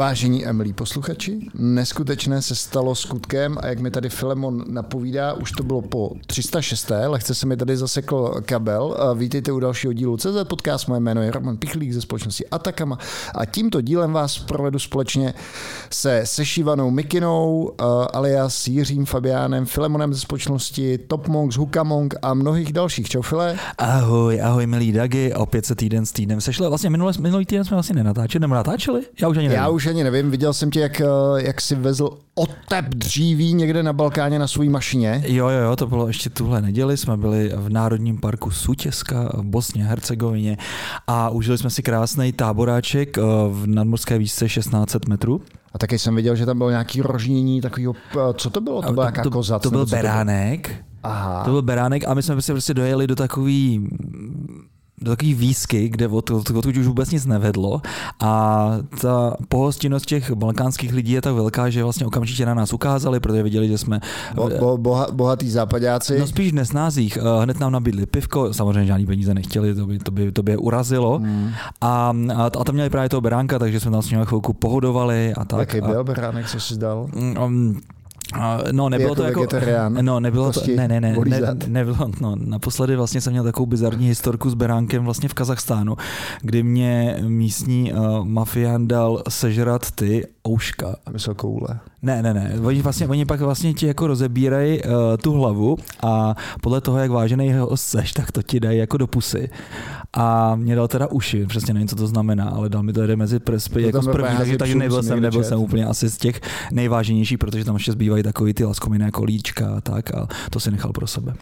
Vážení a milí posluchači, neskutečné se stalo skutkem a jak mi tady Filemon napovídá, už to bylo po 306. Lehce se mi tady zasekl kabel. Vítejte u dalšího dílu CZ Podcast, moje jméno je Roman Pichlík ze společnosti Atakama a tímto dílem vás provedu společně se sešívanou Mikinou, alias Jiřím Fabiánem, Filemonem ze společnosti Top Monks, Hukamong a mnohých dalších. Čau File. Ahoj, ahoj milí Dagi, opět se týden s týdnem sešli. Vlastně minulý, minulý týden jsme vlastně nenatáčeli, nebo natáčeli? Já už ani nevím. Já už ani nevím, viděl jsem tě, jak, eh, jak si vezl otep dříví někde na Balkáně na své mašině. Jo, jo, jo, to bylo ještě tuhle neděli, jsme byli v Národním parku Sutěska v Bosně Hercegovině a užili jsme si krásný táboráček eh, v nadmorské výšce 1600 metrů. A taky jsem viděl, že tam bylo nějaký rožnění takového, eh, co to bylo? To byla jaká to, koza? To byl beránek. Aha. To byl beránek a my jsme prostě, prostě dojeli do takový do takové výsky, kde od, od, už vůbec nic nevedlo a ta pohostinnost těch balkánských lidí je tak velká, že vlastně okamžitě na nás ukázali, protože viděli, že jsme bo, bo, boha, bohatý západáci. No spíš nesnázích. Eh, hned nám nabídli pivko, samozřejmě žádný peníze nechtěli, to by, to by, to by je urazilo. Hmm. A, a, a tam měli právě toho beránka, takže jsme tam s ním chvilku pohodovali a tak. Jaký byl beránek, co jsi zdal? Um, No, nebylo jako to jako... No, nebylo to... Ne, ne, ne, ne, nebylo, no, naposledy vlastně jsem měl takovou bizarní historku s beránkem vlastně v Kazachstánu, kdy mě místní uh, mafián dal sežrat ty ouška. Myslel koule. Ne, ne, ne. Oni, vlastně, oni pak vlastně ti jako rozebírají uh, tu hlavu a podle toho, jak vážený ho seš, tak to ti dají jako do pusy. A mě dal teda uši, přesně nevím, co to znamená, ale dal mi to jede mezi prspy jako z první, takže, takže nebyl jsem, nebyl jsem úplně asi z těch nejváženějších, protože tam ještě zbývají takový ty laskominé kolíčka a tak a to si nechal pro sebe.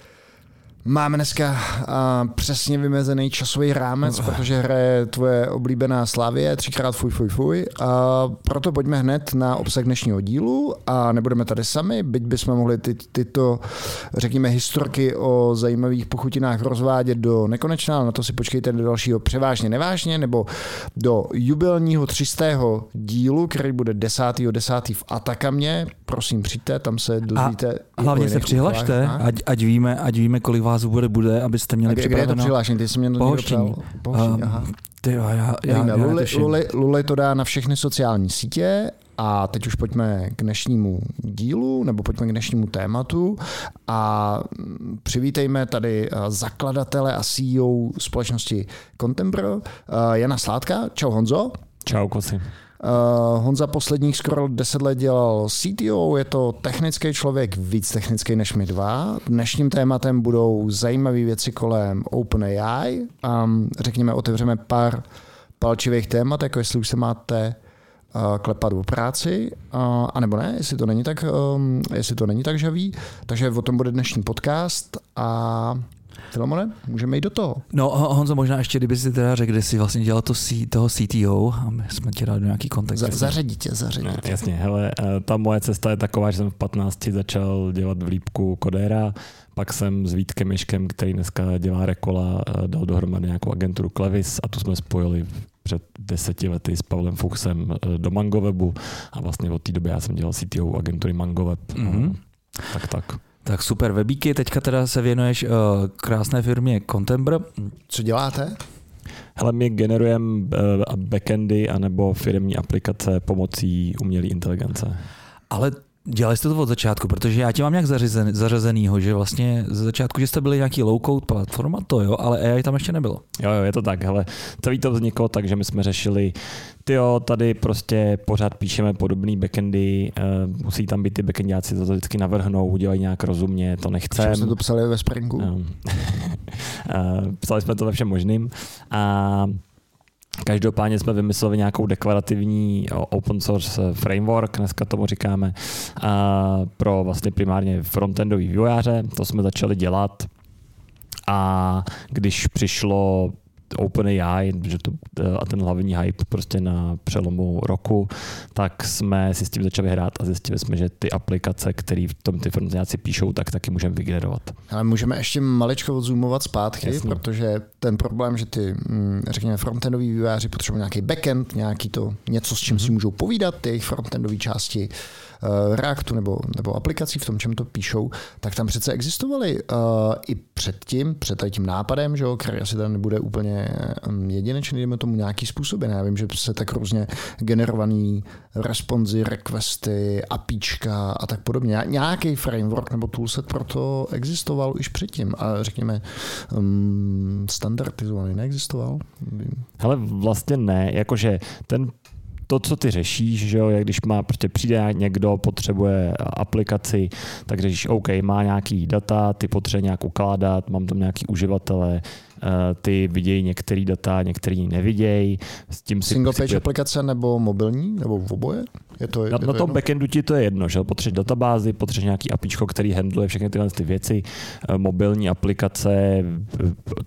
Máme dneska uh, přesně vymezený časový rámec, protože hraje tvoje oblíbená Slavie, třikrát fuj, fuj, fuj. A proto pojďme hned na obsah dnešního dílu a nebudeme tady sami, byť bychom mohli ty, tyto, řekněme, historky o zajímavých pochutinách rozvádět do nekonečna, ale na to si počkejte do dalšího převážně nevážně, nebo do jubilního 300. dílu, který bude 10. 10. v Atakamě. Prosím, přijďte, tam se dozvíte. A hlavně se přihlašte, ať, ať, víme, ať víme, kolik vás bude, bude, abyste měli a připraveno. Kde je to přihlášení? Ty jsi mě pohoštění. pohoštění. aha. Ty jo, já, já, já Luli, Luli, Luli to dá na všechny sociální sítě a teď už pojďme k dnešnímu dílu, nebo pojďme k dnešnímu tématu a přivítejme tady eh, zakladatele a CEO společnosti Contempro, eh, Jana Sládka. Čau Honzo. Čau Kosi. Uh, Honza posledních skoro 10 let dělal CTO, je to technický člověk, víc technický než my dva. Dnešním tématem budou zajímavé věci kolem OpenAI. Um, řekněme, otevřeme pár palčivých témat, jako jestli už se máte uh, klepat o práci, uh, anebo ne, jestli to není tak, um, jestli to není tak žavý. Takže o tom bude dnešní podcast a Filemone, můžeme jít do toho. No Honzo, možná ještě, kdyby si teda řekl, kde jsi vlastně dělal to C, toho CTO a my jsme tě dali do nějaký kontext. Za, zařadí tě, zařadí tě. Jasně, hele, eh, ta moje cesta je taková, že jsem v 15 začal dělat v lípku kodéra, pak jsem s Vítkem Miškem, který dneska dělá Rekola, eh, dal dohromady nějakou agenturu Clevis a tu jsme spojili před deseti lety s Pavlem Fuchsem eh, do Mangowebu a vlastně od té doby já jsem dělal CTO agentury Mangoweb. Mm-hmm. Tak tak. Tak super webíky, teďka teda se věnuješ uh, krásné firmě Contembr. Co děláte? Hele, my generujeme uh, backendy anebo firmní aplikace pomocí umělé inteligence. Ale Dělali jste to od začátku, protože já tě mám nějak zařazen, zařazenýho, že vlastně ze začátku, že jste byli nějaký low-code platforma, to jo, ale AI tam ještě nebylo. Jo, jo, je to tak, hele, celý to vzniklo tak, že my jsme řešili, ty jo, tady prostě pořád píšeme podobné backendy, uh, musí tam být ty backendáci, to, to vždycky navrhnou, udělají nějak rozumně, to nechceme. jsme to psali ve Springu. uh, psali jsme to ve všem možným. A Každopádně jsme vymysleli nějakou deklarativní open source framework, dneska tomu říkáme, pro vlastně primárně frontendový vývojáře. To jsme začali dělat a když přišlo OpenAI, že to, a ten hlavní hype prostě na přelomu roku, tak jsme si s tím začali hrát a zjistili jsme, že ty aplikace, které v tom ty frontendňáci píšou, tak taky můžeme vygenerovat. Ale můžeme ještě maličko odzoomovat zpátky, Jasně. protože ten problém, že ty, mm, řekněme, frontendoví vývojáři potřebují nějaký backend, nějaký to něco, s čím mm-hmm. si můžou povídat, ty jejich frontendové části, Reactu nebo, nebo aplikací v tom, čem to píšou, tak tam přece existovaly uh, i předtím, před tím nápadem, že jo, který asi tam nebude úplně um, jedinečný, jdeme tomu nějaký způsoby. Já vím, že se tak různě generovaný responzy, requesty, apíčka a tak podobně. Nějaký framework nebo toolset pro to existoval už předtím a řekněme um, standardizovaný neexistoval? Ale vlastně ne, jakože ten to, co ty řešíš, že jo, jak když má, prostě přijde někdo, potřebuje aplikaci, tak řešíš, OK, má nějaký data, ty potřebuje nějak ukládat, mám tam nějaký uživatele, ty vidějí některé data, některý nevidějí. S tím si Single page aplikace nebo mobilní, nebo v oboje? Je to, na, je to na tom backendu ti to je jedno, že potřebuješ databázy, potřebuješ nějaký APIčko, který handluje všechny tyhle ty věci, eh, mobilní aplikace,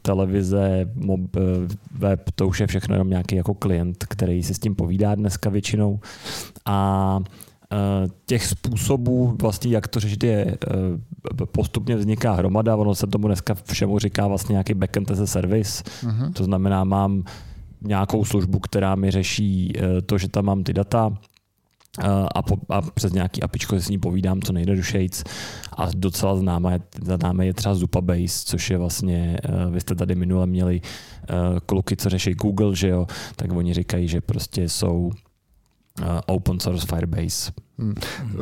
televize, mob, eh, web, to už je všechno jenom nějaký jako klient, který si s tím povídá dneska většinou. A eh, těch způsobů, vlastně jak to řešit, je postupně vzniká hromada, ono se tomu dneska všemu říká vlastně nějaký backend as a service, uh-huh. to znamená, mám nějakou službu, která mi řeší to, že tam mám ty data, a, po, a přes nějaký apičko s ní povídám co nejjednodušejc. A docela známé, známé je třeba Zupabase, což je vlastně, vy jste tady minule měli kluky, co řeší Google, že jo, tak oni říkají, že prostě jsou open source Firebase. Hmm.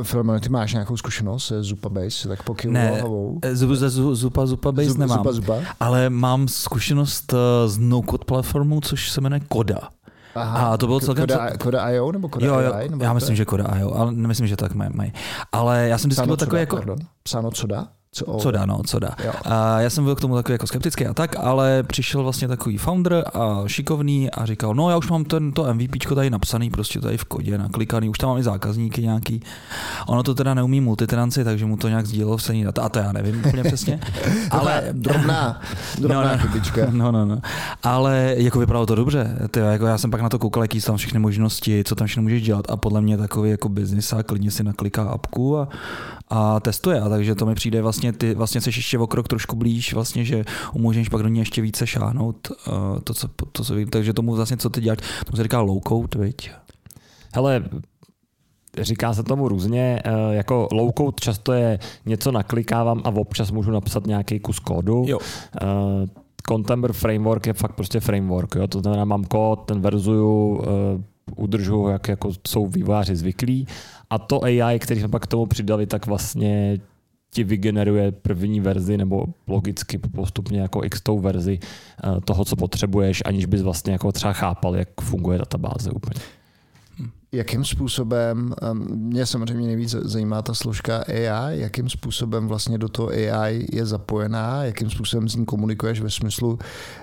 Filmen, ty máš nějakou zkušenost se Zupabase, tak pokyvul ne, hlavou? Ze Zupa, Zupabase Zup, nemám, zupa, zupa. ale mám zkušenost z no-code platformu, což se jmenuje Koda. Aha, a to bylo celkem... Koda, Koda IO nebo Koda jo, jo, AI? Nebo já myslím, že Koda IO, ale nemyslím, že tak mají. Ale já jsem vždycky byl takový jako... Pardon. Psáno co dá? Co, co dá, no, co dá. A já jsem byl k tomu takový jako skeptický a tak, ale přišel vlastně takový founder a šikovný a říkal, no já už mám ten, to MVP tady napsaný, prostě tady v kodě, naklikaný, už tam mám i zákazníky nějaký. Ono to teda neumí multitenanci, takže mu to nějak sdílelo v stejný data, a to já nevím úplně přesně. ale drobná, drobná no, no, chybička. No, no, no. Ale jako vypadalo to dobře. Ty, jako já jsem pak na to koukal, jaký jsou tam všechny možnosti, co tam všechno můžeš dělat a podle mě takový jako biznis a klidně si nakliká apku a, a testuje. A takže to mi přijde vlastně, ty vlastně jsi ještě o krok trošku blíž, vlastně, že umožníš pak do ní ještě více šáhnout. Uh, to, co, to, co vím. Takže tomu vlastně, co ty děláš, tomu se říká low code, viď? Hele, říká se tomu různě, uh, jako low code často je něco naklikávám a občas můžu napsat nějaký kus kódu. Jo. Uh, Contemporary framework je fakt prostě framework, jo? to znamená, mám kód, ten verzuju, udržuju, jak jako jsou vývojáři zvyklí a to AI, který jsme pak k tomu přidali, tak vlastně ti vygeneruje první verzi nebo logicky postupně jako x tou verzi eh, toho, co potřebuješ, aniž bys vlastně jako třeba chápal, jak funguje databáze úplně. Jakým způsobem, mě samozřejmě nejvíc zajímá ta složka AI, jakým způsobem vlastně do toho AI je zapojená, jakým způsobem s ní komunikuješ ve smyslu,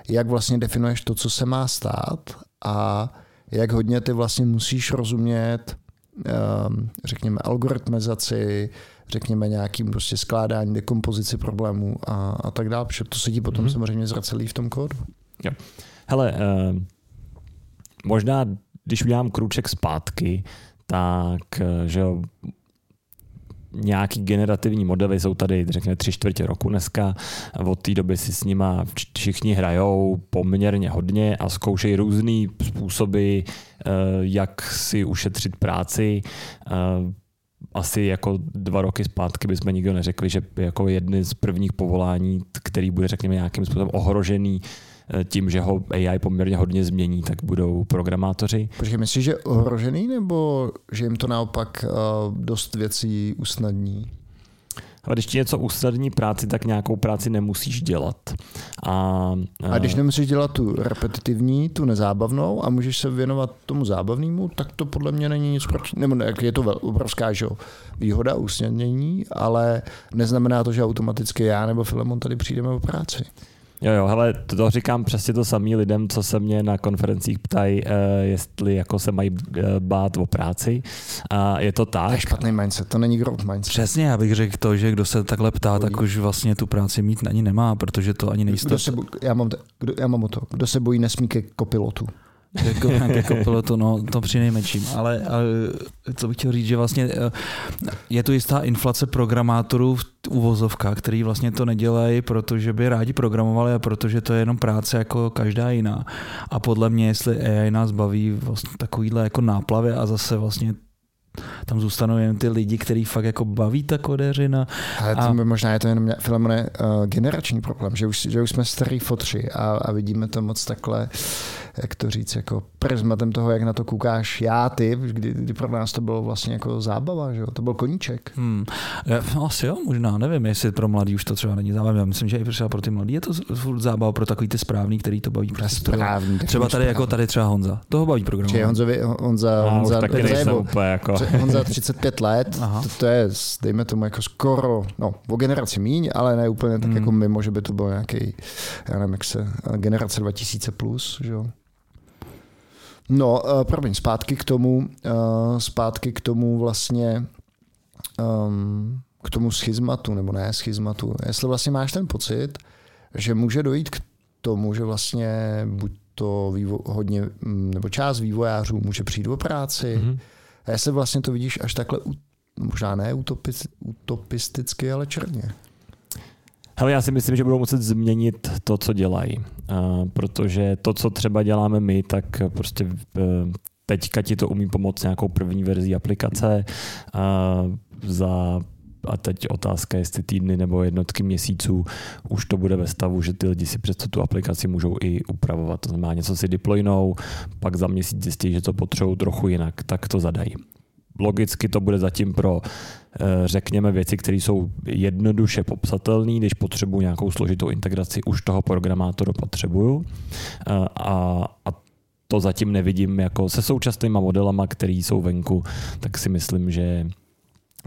jak vlastně definuješ to, co se má stát a jak hodně ty vlastně musíš rozumět, řekněme, algoritmizaci, řekněme, nějakým prostě skládání, dekompozici problémů a, a tak dále, protože to se ti potom mm-hmm. samozřejmě zracelí v tom kódu. Jo. Hele, uh, možná, když udělám krůček zpátky, tak, eh, že jo, nějaký generativní modely jsou tady, řekněme, tři čtvrtě roku dneska. Od té doby si s nima všichni hrajou poměrně hodně a zkoušejí různé způsoby, eh, jak si ušetřit práci asi jako dva roky zpátky bychom nikdo neřekli, že jako jedny z prvních povolání, který bude řekněme nějakým způsobem ohrožený eh, tím, že ho AI poměrně hodně změní, tak budou programátoři. Počkej, myslíš, že ohrožený nebo že jim to naopak eh, dost věcí usnadní? Ale když ti něco usnadní práci, tak nějakou práci nemusíš dělat. A, a když nemusíš dělat tu repetitivní, tu nezábavnou a můžeš se věnovat tomu zábavnému, tak to podle mě není nic proti, nebo ne, je to obrovská že, výhoda usnadnění, ale neznamená to, že automaticky já nebo Filemon tady přijdeme o práci. Jo, jo, hele, to říkám přesně to samý lidem, co se mě na konferencích ptají, uh, jestli jako se mají uh, bát o práci. A je to tak. To je špatný mindset, to není growth mindset. Přesně, já bych řekl to, že kdo se takhle ptá, Chodí. tak už vlastně tu práci mít ani nemá, protože to ani nejistota. já, mám, kdo, já mám o to, kdo se bojí nesmí ke kopilotu. Jako, jako pilotu, no to při nejmenším. Ale, ale co bych chtěl říct, že vlastně eh, je tu jistá inflace programátorů v uvozovkách, který vlastně to nedělají, protože by rádi programovali a protože to je jenom práce jako každá jiná. A podle mě, jestli AI nás baví vlastně takovýhle jako náplavě a zase vlastně tam zůstanou jen ty lidi, který fakt jako baví ta kodeřina. Ale to a... možná je to jenom Filemone, uh, generační problém, že už, že už jsme starý fotři a, a vidíme to moc takhle jak to říct, jako prismatem toho, jak na to koukáš já, ty, kdy, kdy pro nás to bylo vlastně jako zábava, že jo? to byl koníček. Hmm. No, asi jo, možná, nevím, jestli pro mladý už to třeba není zábava. Já myslím, že i třeba pro ty mladý je to furt zábava pro takový ty správný, který to baví. Prostě správný. Třeba tady správný. jako tady třeba Honza. Toho baví program. Honzovi, Honza, no, Honza, taky Honza, úplně jako. Honza 35 let, to, to, je, dejme tomu jako skoro, no, o generaci míň, ale ne úplně tak hmm. jako mimo, že by to byl nějaký, já nevím, jak se, generace 2000 plus, že jo. No, uh, promiň, zpátky k tomu, uh, zpátky k tomu vlastně, um, k tomu schizmatu, nebo ne schizmatu. Jestli vlastně máš ten pocit, že může dojít k tomu, že vlastně buď to vývo- hodně, mm, nebo část vývojářů může přijít o práci, mm-hmm. a jestli vlastně to vidíš až takhle, možná ne utopisticky, ale černě. Hele, já si myslím, že budou muset změnit to, co dělají. Protože to, co třeba děláme my, tak prostě uh, teďka ti to umí pomoct nějakou první verzí aplikace za a teď otázka, jestli týdny nebo jednotky měsíců už to bude ve stavu, že ty lidi si přes tu aplikaci můžou i upravovat. To znamená, něco si deploynou, pak za měsíc zjistí, že to potřebují trochu jinak, tak to zadají. Logicky to bude zatím pro Eh, řekněme, věci, které jsou jednoduše popsatelné, když potřebuji nějakou složitou integraci, už toho programátora potřebuju. Eh, a, a to zatím nevidím jako se současnými modelama, které jsou venku, tak si myslím, že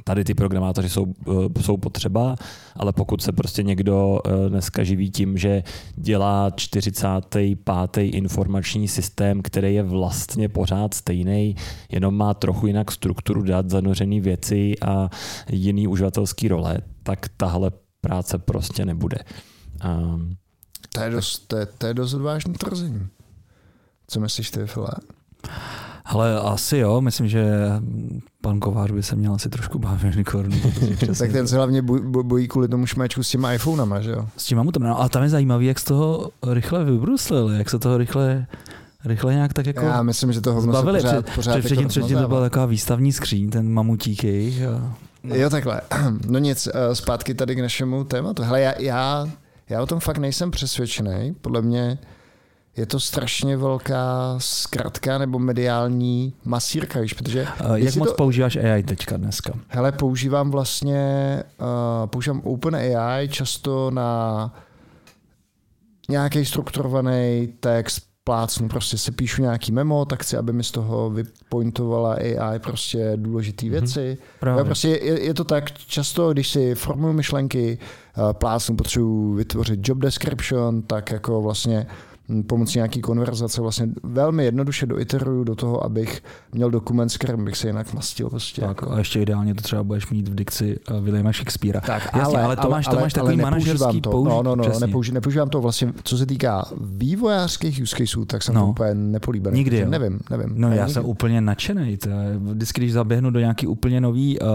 tady ty programátoři jsou, eh, jsou potřeba, ale pokud se prostě někdo eh, dneska živí tím, že dělá 45. informační systém, který je vlastně pořád stejný, jenom má trochu jinak strukturu dat, zanořený věci a jiný uživatelský role, tak tahle práce prostě nebude. Um, to je dost, to je, to je dost odvážný tvrzení. Co myslíš ty, File? Ale asi jo, myslím, že pan Kovář by se měl asi trošku bavit korunu. tak ten se hlavně bojí kvůli tomu šmečku s těma iPhonama, že jo? S tím mamutem, no, ale tam je zajímavý, jak z toho rychle vybruslili, jak se toho rychle rychle nějak tak jako Já myslím, že toho zbavili. Pořád, před, pořád před, předtím, jako předtím to byla taková výstavní skříň, ten mamutík jejich. A... No. Jo, takhle. No nic, eh, zpátky tady k našemu tématu. Hele, já, já, já o tom fakt nejsem přesvědčený. Podle mě je to strašně velká zkratka nebo mediální masírka, víš, protože... Uh, jak moc to... používáš AI teďka dneska? Hele, používám vlastně, uh, používám OpenAI často na nějaký strukturovaný text, plácnu, prostě si píšu nějaký memo, tak chci, aby mi z toho vypointovala AI prostě důležité mhm. věci. Mm-hmm. prostě je, je, to tak, často, když si formuju myšlenky, uh, plácnu, potřebuji vytvořit job description, tak jako vlastně pomocí nějaký konverzace vlastně velmi jednoduše doiteruju do toho, abych měl dokument, s kterým bych se jinak mastil. Prostě tak, jako. a ještě ideálně to třeba budeš mít v dikci uh, Williama Shakespearea. Tak, Jasně, ale, ale, to máš, to máš takový manažerský to. Použi- no, no, no, nepouži- nepoužívám to vlastně, co se týká vývojářských use caseů, tak jsem no. to úplně nepolíbený. Nikdy, jo. Nevím, nevím. No ne, já nikdy. jsem úplně nadšený. Vždycky, když zaběhnu do nějaký úplně nový uh,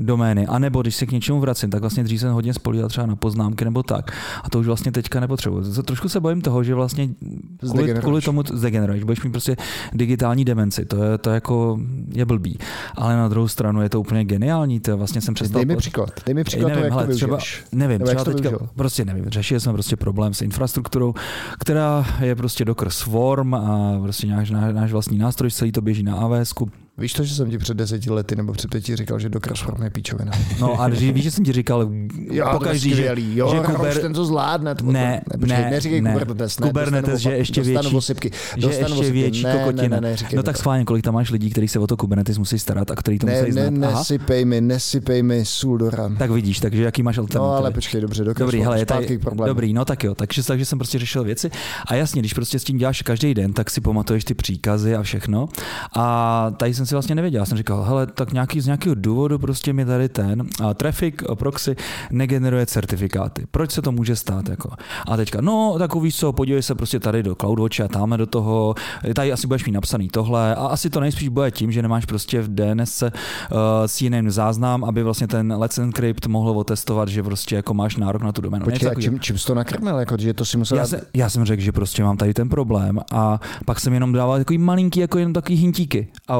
domény, anebo když se k něčemu vracím, tak vlastně dřív jsem hodně spolíhal třeba na poznámky nebo tak. A to už vlastně teďka nepotřebuji. Trošku se bojím toho, že vlastně kvůli, kvůli tomu zdegeneruješ, budeš mít prostě digitální demenci, to je, to jako je blbý. Ale na druhou stranu je to úplně geniální, to vlastně jsem přestal... Dej mi příklad, dej mi příklad nevím, to, jak hele, to třeba, Nevím, Nebo třeba teďka, využil? prostě nevím, řešili jsme prostě problém s infrastrukturou, která je prostě Docker Swarm a prostě náš, náš vlastní nástroj, celý to běží na AWS, Víš to, že jsem ti před deseti lety nebo před pěti říkal, že do Crashform je píčovina. No a víš, že jsem ti říkal jo, pokaždý, že, jo, že Kuber... ten to zvládne. To, ne, ne, počkej, ne, neříkej ne. Kubernetes, ne, Kubernetes, že ještě větší, osypky, že ještě osypky. větší ne, kokotina. Ne, ne, ne, no tak schválně, kolik tam máš lidí, kteří se o to Kubernetes musí starat a který to ne, musí ne, znát. Aha. Nesypej mi, nesypej mi sůl do ran. Tak vidíš, takže jaký máš alternativy? No ale počkej, dobře, do Dobrý, hele, je tady, dobrý, no tak jo, takže, takže jsem prostě řešil věci a jasně, když prostě s tím děláš každý den, tak si pamatuješ ty příkazy a všechno a tady jsem si vlastně nevěděl, já jsem říkal, hele, tak nějaký, z nějakého důvodu prostě mi tady ten a traffic a proxy negeneruje certifikáty. Proč se to může stát? Jako? A teďka, no, tak víš co, podívej se prostě tady do CloudWatche a tam do toho, tady asi budeš mít napsaný tohle a asi to nejspíš bude tím, že nemáš prostě v DNS uh, s jiným záznam, aby vlastně ten Let's Encrypt mohl otestovat, že prostě jako máš nárok na tu doménu. Počkej, a čím, čím jsi to nakrmil? Jako, že to si musel já, jsem, já jsem řekl, že prostě mám tady ten problém a pak jsem jenom dával takový malinký, jako jenom takový hintíky. A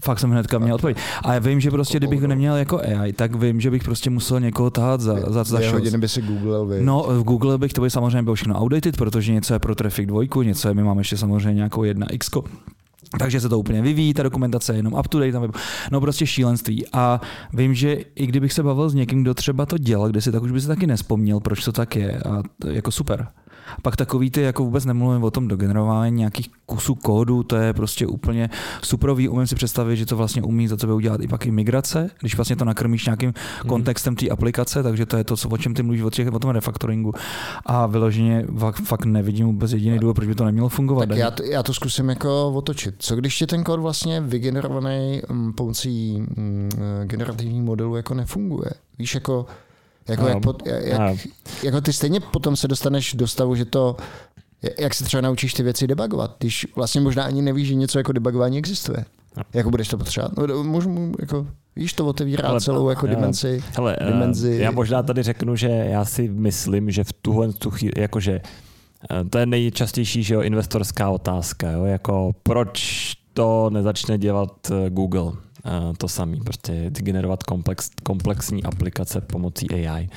Fakt jsem hnedka měl odpověď. A já vím, že prostě, kdybych neměl jako AI, tak vím, že bych prostě musel někoho tahat za, za, za šos. hodiny by si googlil, vy. No, v Google bych to by samozřejmě bylo všechno outdated, protože něco je pro Traffic 2, něco je, my máme ještě samozřejmě nějakou 1x. Takže se to úplně vyvíjí, ta dokumentace je jenom up to date, tam je, no prostě šílenství. A vím, že i kdybych se bavil s někým, kdo třeba to dělal, kde si tak už by se taky nespomněl, proč to tak je. A to je jako super. Pak takový ty, jako vůbec nemluvím o tom dogenerování nějakých kusů kódu, to je prostě úplně suprový. Umím si představit, že to vlastně umí za tebe udělat i pak i migrace, když vlastně to nakrmíš nějakým Mhm. kontextem té aplikace, takže to je to, co, o čem ty mluvíš, o, těch, o tom refaktoringu. A vyloženě fakt, fakt nevidím vůbec jediný důvod, proč by to nemělo fungovat. Tak já to, já to zkusím jako otočit. Co když ti ten kód vlastně vygenerovaný um, pomocí um, generativních modelů jako nefunguje? Víš, jako, jako, No, jak, jak, no. jako ty stejně potom se dostaneš do stavu, že to, jak se třeba naučíš ty věci debugovat, když vlastně možná ani nevíš, že něco jako debugování existuje. No. Jako budeš to potřebovat? No, můžu, jako, víš, to otevírá Ale- celou jako dimenzi. Hele, eh, dimenzi. já možná tady řeknu, že já si myslím, že v tuhle tu chvíli, jakože eh, to je nejčastější že jo, investorská otázka, jo, jako proč to nezačne dělat eh, Google, to samý, prostě generovat komplex, komplexní aplikace pomocí AI.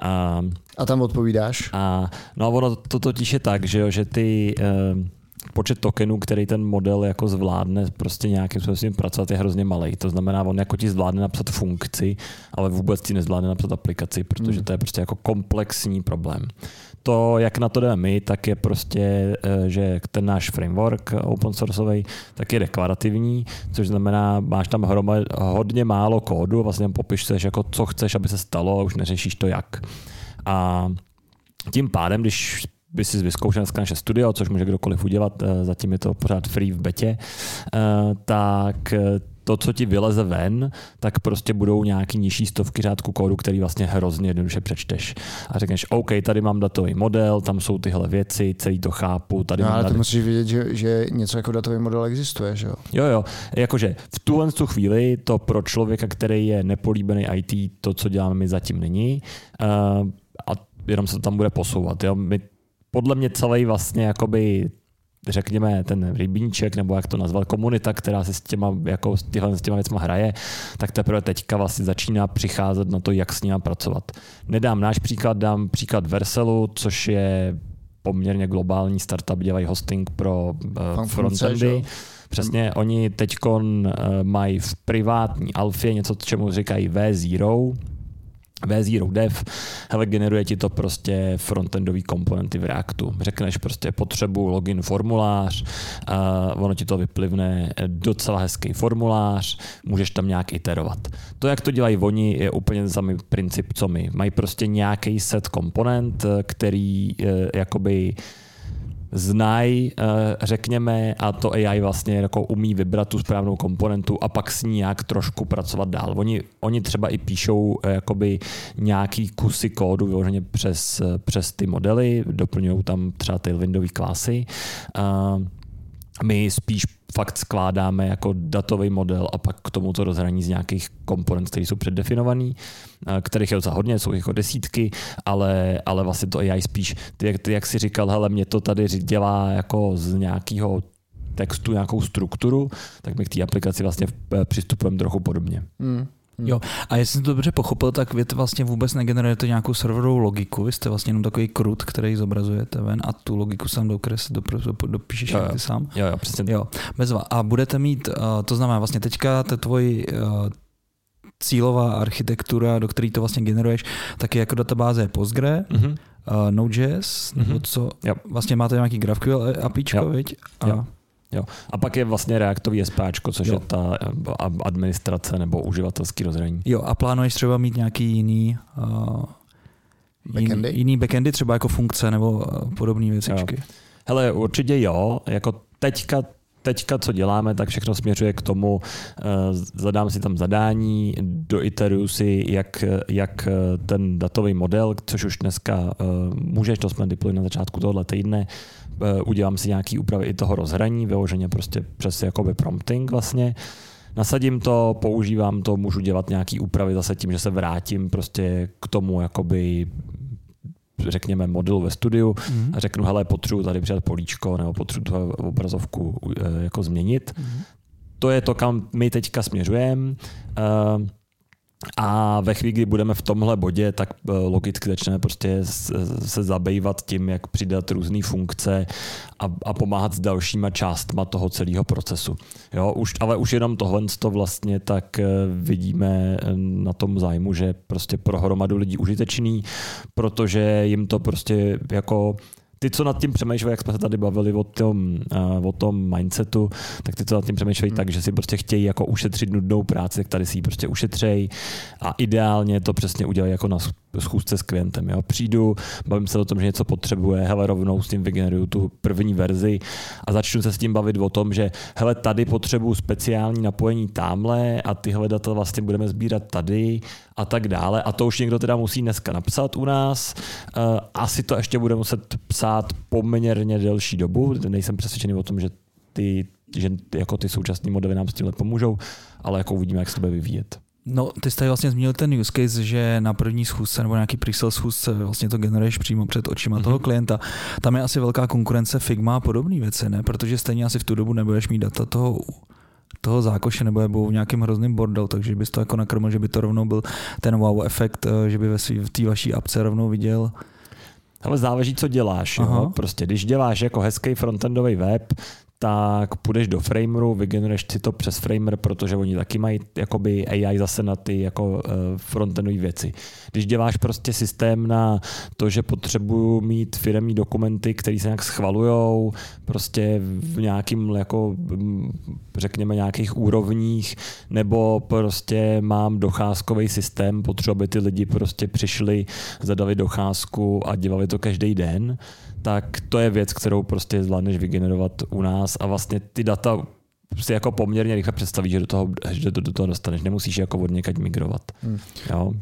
A, A tam odpovídáš. a no a ono to totiž je tak, že, jo, že ty eh, počet tokenů, který ten model jako zvládne prostě nějakým způsobem pracovat, je hrozně malý. To znamená, on jako ti zvládne napsat funkci, ale vůbec ti nezvládne napsat aplikaci, protože Hmm. to je prostě jako komplexní problém. To, jak na to jdeme my, tak je prostě, eh, že ten náš framework open sourceový, tak je deklarativní, což znamená, máš tam hromad, hodně málo kódu, vlastně popišeš, jako co chceš, aby se stalo a už neřešíš to jak. A tím pádem, když by si vyzkoušel dneska naše studio, což může kdokoliv udělat, eh, zatím je to pořád free v betě, eh, tak to, co ti vyleze ven, tak prostě budou nějaký nižší stovky řádku kódu, který vlastně hrozně jednoduše přečteš. A řekneš, OK, tady mám datový model, tam jsou tyhle věci, celý to chápu, tady No, mám ale ty nade- musíš vědět, že, že něco jako datový model existuje, že jo? Jo, jo, jakože v tuhle tu chvíli to pro člověka, který je nepolíbený IT, to, co děláme my zatím není uh, a jenom se to tam bude posouvat. Jo. My, podle mě celý vlastně jakoby řekněme, ten rybníček, nebo jak to nazval, komunita, která se s těma, jako s těma, s těma věcma hraje, tak teprve teďka vlastně začíná přicházet na to, jak s nimi pracovat. Nedám náš příklad, dám příklad Verselu, což je poměrně globální startup, dělají hosting pro uh, frontendy. Přesně, oni teď mají v privátní alfě něco, čemu říkají V0, V0 Dev, hele, generuje ti to prostě frontendový komponenty v Reactu. Řekneš prostě potřebu login formulář, a ono ti to vyplivne docela hezký formulář, můžeš tam nějak iterovat. To, jak to dělají oni, je úplně samý princip, co my. Mají prostě nějaký set komponent, který eh, jakoby znají, eh, řekněme, a to AI vlastně jako umí vybrat tu správnou komponentu a pak s ní nějak trošku pracovat dál. Oni, oni třeba i píšou eh, jakoby nějaký kusy kódu vyloženě přes, eh, přes ty modely, doplňují tam třeba tailwindové klasy. A my spíš fakt skládáme jako datový model a pak k tomu to rozhraní z nějakých komponent, které jsou předdefinovaný, eh, kterých je docela hodně, jsou jako desítky, ale, ale vlastně to AI spíš, ty, jak, ty, jak jsi říkal, hele, mě to tady dělá jako z nějakého textu nějakou strukturu, tak my k té aplikaci vlastně eh, přistupujeme trochu podobně. Hmm. Jo, a jestli jsem to dobře pochopil, tak vy to vlastně vůbec negenerujete nějakou serverovou logiku, vy jste vlastně jenom takový krut, který zobrazujete ven a tu logiku sám dokres, dopr, dop, dopíšeš Jo, jo. ty sám. Jo, jo, přesně. Jo, bezva. A budete mít, uh, to znamená vlastně teďka to tvoji uh, cílová architektura, do které to vlastně generuješ, tak je jako databáze Postgre, Mhm. uh, Node.js, nebo Mhm. co? Jo. Vlastně máte nějaký GraphQL APIčko, Jo. viď? A, Jo. Jo. A pak je vlastně reaktový SPáčko, což Jo. je ta eh, a- administrace nebo uživatelský rozhraní. Jo, a plánuješ třeba mít nějaký jiný uh, Backendy? Jiný, jiný backendy, třeba jako funkce nebo uh, podobné věcičky. Hele, určitě jo. Jako teďka, teďka, co děláme, tak všechno směřuje k tomu, eh, zadám si tam zadání, doiteruju si, jak, jak eh, ten datový model, což už dneska eh, můžeš, to jsme deploy na začátku tohohle týdne, udělám si nějaký úpravy i toho rozhraní, vyloženě prostě přes jakoby prompting vlastně. Nasadím to, používám to, můžu dělat nějaký úpravy zase tím, že se vrátím prostě k tomu jakoby řekněme modelu ve studiu Mhm. a řeknu, hele, potřebuji tady přidat políčko nebo potřebuji tu obrazovku eh, jako změnit. Mhm. to je to, kam my teďka směřujeme. Uh, a ve chvíli, kdy budeme v tomhle bodě, tak eh, logicky začneme prostě se zabývat tím, jak přidat různé funkce a, a pomáhat s dalšíma částma toho celého procesu. Jo, už, ale už jenom tohle to vlastně tak eh, vidíme eh, na tom zájmu, že prostě pro hromadu lidí užitečný, protože jim to prostě jako ty, co nad tím přemýšlejí, jak jsme se tady bavili o tom, uh, o tom mindsetu, tak ty, co nad tím přemýšlejí hmm. tak, že si prostě chtějí jako ušetřit nudnou práci, tak tady si ji prostě ušetřejí a ideálně to přesně udělají jako na schůzce s klientem. Jo. Přijdu, bavím se o tom, že něco potřebuje, hele, rovnou s tím vygeneruju tu první verzi a začnu se s tím bavit o tom, že hele, tady potřebuju speciální napojení tamhle a tyhle data vlastně budeme sbírat tady a tak dále. A to už někdo teda musí dneska napsat u nás. Uh, asi to ještě bude muset psát poměrně delší dobu. Nejsem přesvědčený o tom, že ty, že jako ty současné modely nám s tímhle pomůžou, ale jako uvidíme, jak se to bude vyvíjet. No, ty jste vlastně zmínil ten use case, že na první schůzce nebo nějaký pre schůzce vlastně to generuješ přímo před očima mm-hmm. toho klienta. Tam je asi velká konkurence Figma a podobné věci, ne? Protože stejně asi v tu dobu nebudeš mít data toho toho zákoše nebo budou v nějakém hrozném bordel, takže bys to jako nakrmil, že by to rovnou byl ten wow efekt, eh, že by ve svý, v té vaší apce rovnou viděl. Ale záleží, co děláš. Jo? Prostě když děláš jako hezký frontendový web, tak půjdeš do Frameru, vygeneruješ si to přes Framer, protože oni taky mají jakoby AI zase na ty jako uh, frontendové věci. Když děláš prostě systém na to, že potřebuju mít firmní dokumenty, které se nějak schvalujou, prostě v nějakým jako mm, řekněme nějakých úrovních, nebo prostě mám docházkový systém, potřebuji, aby ty lidi prostě přišli, zadali docházku a dělali to každý den, tak to je věc, kterou prostě zvládneš vygenerovat u nás a vlastně ty data si jako poměrně rychle představíš, že do toho, že do, do toho dostaneš. Nemusíš jako od někať migrovat. Hmm. Jo?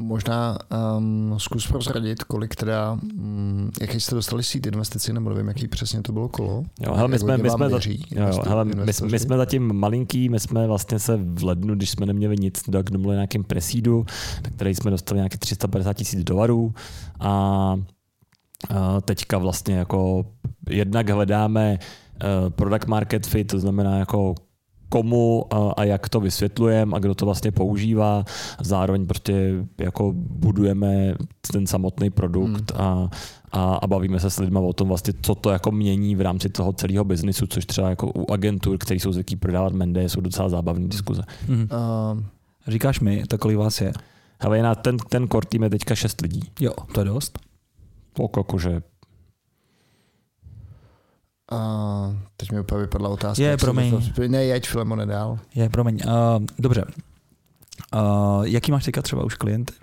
Možná um, zkus prozradit, kolik teda, um, jaký jste dostali sít investici, nebo nevím, jaký přesně to bylo kolo. Jo, hele, my, jsme, my, jsme, věří, jo, jo, hele, my, my, jsme zatím malinký, my jsme vlastně se v lednu, když jsme neměli nic, tak domluvili nějakým presídu, na který jsme dostali nějaké 350 tisíc dolarů a teďka vlastně jako jednak hledáme eh, product market fit, to znamená jako komu a jak to vysvětlujeme a kdo to vlastně používá. Zároveň prostě jako budujeme ten samotný produkt hmm. a, a, a bavíme se s lidmi o tom vlastně, co to jako mění v rámci toho celého biznisu, což třeba jako u agentur, který jsou zvyklí prodávat Mende, jsou docela zábavné diskuze. Hmm. Uh, říkáš mi, tak kolik vás je? Hele, na ten, ten core tým je teďka šest lidí. Jo, to je dost. Tak jakože a teď mi úplně vypadla otázka. Je, promiň. To, ne, jeď, Filemone, dál. Je, promiň. Uh, dobře. Uh, jaký máš teďka třeba už klienty?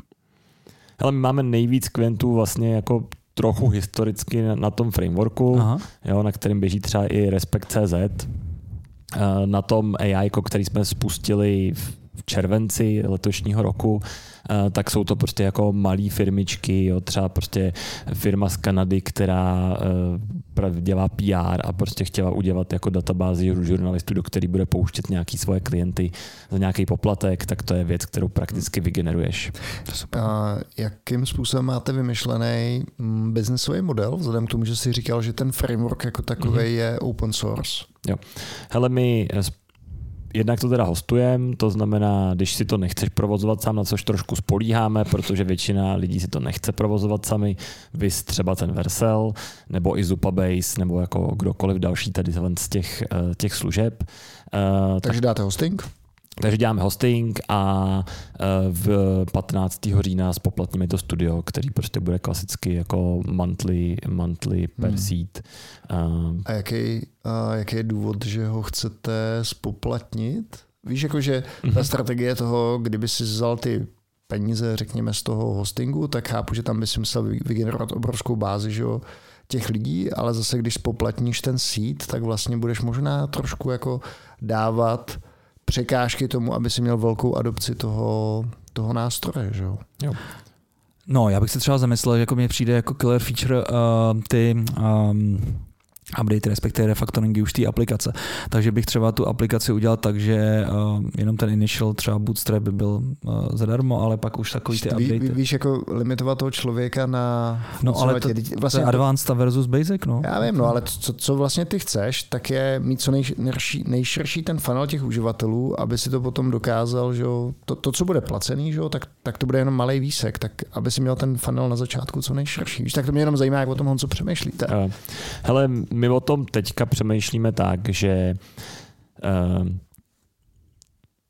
Ale my máme nejvíc klientů vlastně jako trochu historicky na, na tom frameworku, Aha. jo, na kterém běží třeba i Respect.cz. Uh, na tom AI, který jsme spustili v červenci letošního roku, Eh, tak jsou to prostě jako malé firmičky, jo, třeba prostě firma z Kanady, která eh, dělá PR a prostě chtěla udělat jako databázi žurnalistů, do který bude pouštět nějaký svoje klienty za nějaký poplatek, tak to je věc, kterou prakticky vygeneruješ. A jakým způsobem máte vymyšlený mm, biznesový model, vzhledem k tomu, že jsi říkal, že ten framework jako takový mm-hmm. je open source? Jo. Hele, my jednak to teda hostujeme, to znamená, když si to nechceš provozovat sám, na což trošku spolíháme, protože většina lidí si to nechce provozovat sami, vys třeba ten Versel, nebo i Zupabase, nebo jako kdokoliv další tady z těch, eh, těch služeb. Eh, Takže dáte hosting? Takže děláme hosting a e, v 15. října spoplatníme to studio, který prostě bude klasicky jako monthly, monthly per hmm. seat. A jaký, a jaký je důvod, že ho chcete spoplatnit? Víš, jakože ta mhm. strategie toho, kdyby si vzal ty peníze, řekněme, z toho hostingu, tak chápu, že tam by si musel vygenerovat obrovskou bázi, že jo, těch lidí, ale zase když spoplatníš ten seed, tak vlastně budeš možná trošku jako dávat překážky tomu, aby si měl velkou adopci toho, toho nástroje. Že? Jo. No, já bych se třeba zamyslel, že jako mě přijde jako killer feature uh, ty um, update, respektive refactoringy už té aplikace. Takže bych třeba tu aplikaci udělal tak, že uh, jenom ten initial třeba bootstrap by byl uh, zadarmo, ale pak už takový ty Ví, updaty. ví, víš, jako limitovat toho člověka na... No ale to, tě- to vlastně je advanced versus basic, no. Já vím, no, ale co, co vlastně ty chceš, tak je mít co nej, nejširší, nejširší ten funnel těch uživatelů, aby si to potom dokázal, že jo, to, to, co bude placený, že jo, tak, tak to bude jenom malý výsek, tak aby si měl ten funnel na začátku co nejširší. Víš, tak to mě jenom zajímá, jak o tom Honzo přemýšlíte. Hele, my o tom teďka přemýšlíme tak, že eh,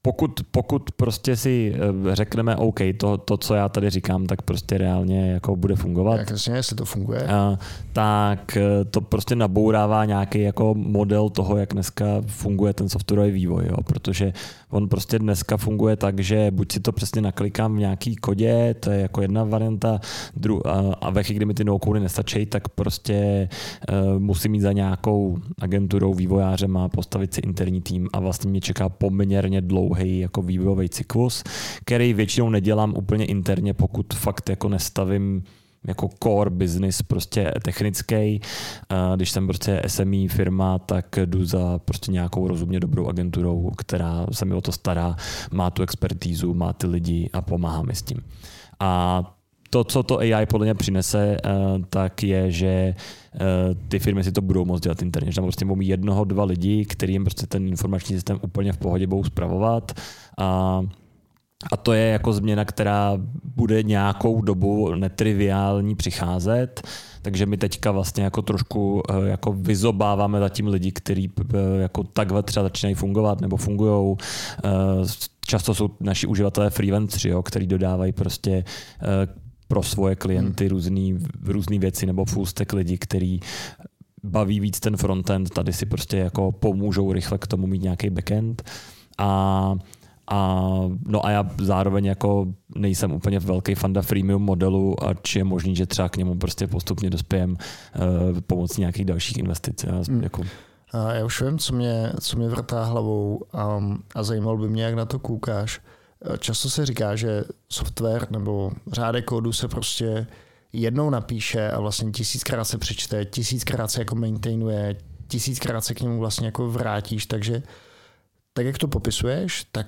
pokud, pokud prostě si eh, řekneme OK, to, to, co já tady říkám, tak prostě reálně jako bude fungovat, Jak jasně, jestli to funguje. a, tak eh, to prostě nabourává nějaký jako model toho, jak dneska funguje ten softwarový vývoj, jo? protože on prostě dneska funguje tak, že buď si to přesně naklikám v nějaký kodě, to je jako jedna varianta, dru- a, a ve chvíli, kdy mi ty no nestačí, tak prostě uh, musím mít za nějakou agenturou, vývojářem a postavit si interní tým a vlastně mě čeká poměrně dlouhý jako vývojový cyklus, který většinou nedělám úplně interně, pokud fakt jako nestavím jako core business prostě technický. Když jsem prostě SME firma, tak jdu za prostě nějakou rozumně dobrou agenturou, která se mi o to stará, má tu expertízu, má ty lidi a pomáhá mi s tím. A to, co to AI podle mě přinese, eh, tak je, že eh, ty firmy si to budou moct dělat interně. Že tam prostě budou mít jednoho, dva lidi, kterým prostě ten informační systém úplně v pohodě budou zpravovat. A a to je jako změna, která bude nějakou dobu netriviální přicházet, takže my teďka vlastně jako trošku eh, jako vyzobáváme zatím lidi, kteří eh, jako takhle třeba začínají fungovat nebo fungují. Často jsou naši uživatelé freelanceri, který dodávají prostě eh, pro svoje klienty různý, různý věci nebo full stack lidi, který baví víc ten frontend, tady si prostě jako pomůžou rychle k tomu mít nějaký backend. A a, no a já zároveň jako nejsem úplně velký fanda freemium modelu, ač je možný, že třeba k němu prostě postupně dospějem uh, pomocí nějakých dalších investic. Já, Hmm. jako, A já už vím, co mě, co mě vrtá hlavou um, a zajímalo by mě, jak na to koukáš. Často se říká, že software nebo řádek kódu se prostě jednou napíše a vlastně tisíckrát se přečte, tisíckrát se jako maintainuje, tisíckrát se k němu vlastně jako vrátíš, takže tak jak to popisuješ, tak,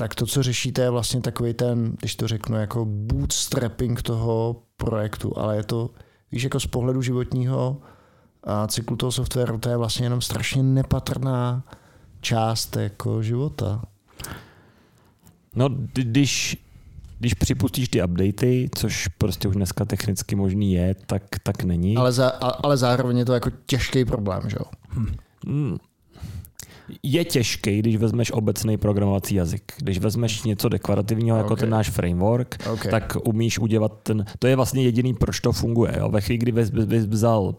tak to, co řešíte, je vlastně takový ten, když to řeknu, jako bootstrapping toho projektu, ale je to, víš, jako z pohledu životního a cyklu toho softwaru, to je vlastně jenom strašně nepatrná část jako života. no, kdy- když, když připustíš ty updaty, což prostě už dneska technicky možný je, tak, tak není. Ale, za, ale zároveň je to jako těžký problém, že jo? Mm. Je těžký, když vezmeš obecný programovací jazyk. Když vezmeš něco deklarativního, jako Ok. ten náš framework, Okay. tak umíš udělat ten, to je vlastně jediný, proč to funguje. Jo. Ve chvíli, kdy bys vzal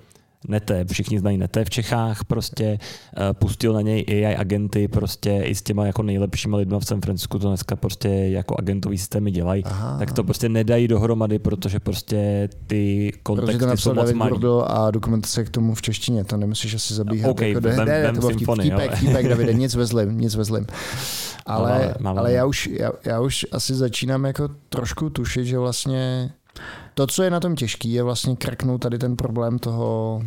Nete, všichni znají Nete v Čechách, prostě eh, pustil na něj AI agenty, prostě i s těma jako nejlepšíma lidma v San Francisku to dneska prostě jako agentový systémy dělají, Aha. tak to prostě nedají dohromady, protože prostě ty Protože to kontexty jsou moc malý. A dokumentace k tomu v češtině, to nemusíš asi zabíhat. OK, jako, vem- ne, ne, vem to symfonii, vtípek, vtípek, Davide, nic ve zlým, nic ve zlým. Ale, Máme- máme- ale já, už, já, já už asi začínám jako trošku tušit, že vlastně to, co je na tom těžký, je vlastně kraknout tady ten problém toho,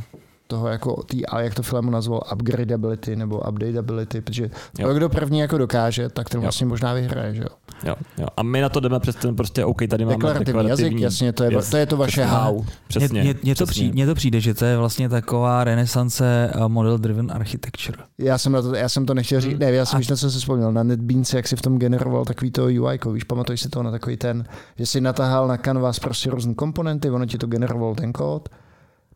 toho jako tý, a jak to Filemu nazval, upgradeability nebo updateability, protože Jo. to, kdo první jako dokáže, tak ten Jo. vlastně možná vyhraje, že jo. Jo, jo. A my na to jdeme přes ten prostě, OK, tady máme Deklarativní, deklarativní jazyk, jasně, to je, Yes. to, je to vaše Přesně. how. Přesně, Mně- to, přesně. přijde, mně to přijde, že to je vlastně taková renesance eh, model driven architecture. Já jsem, na to, já jsem to nechtěl říct, ne, já jsem A- víš, na co jsem vzpomněl, na NetBeans, jak si v tom generoval takový to UI, víš, pamatuješ si to na takový ten, že si natahal na Canvas prostě různé komponenty, ono ti to generoval ten kód.